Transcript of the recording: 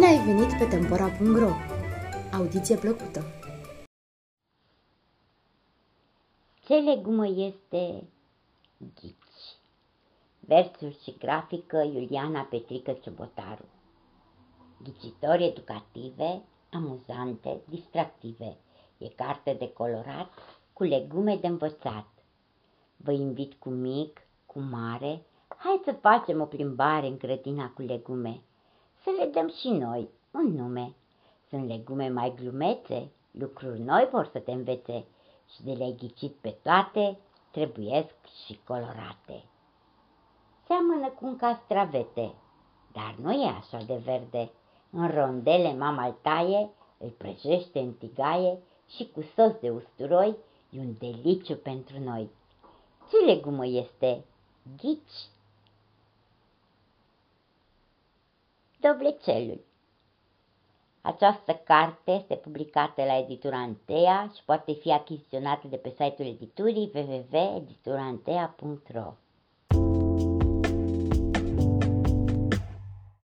ai venit pe Tempora.ro! Audiție plăcută! Ce legumă este ghici? Versuri și grafică Iuliana Petrică Ciobotaru Ghicitori educative, amuzante, distractive. E carte de colorat cu legume de învățat. Vă invit cu mic, cu mare, hai să facem o plimbare în grădina cu legume să le dăm și noi un nume. Sunt legume mai glumețe, lucruri noi vor să te învețe și de le-ai ghicit pe toate, trebuiesc și colorate. Seamănă cu un castravete, dar nu e așa de verde. În rondele mama taie, îl prăjește în tigaie și cu sos de usturoi e un deliciu pentru noi. Ce legumă este? Ghici Dovlecelul. Această carte este publicată la editura Antea și poate fi achiziționată de pe site-ul editurii www.editurantea.ro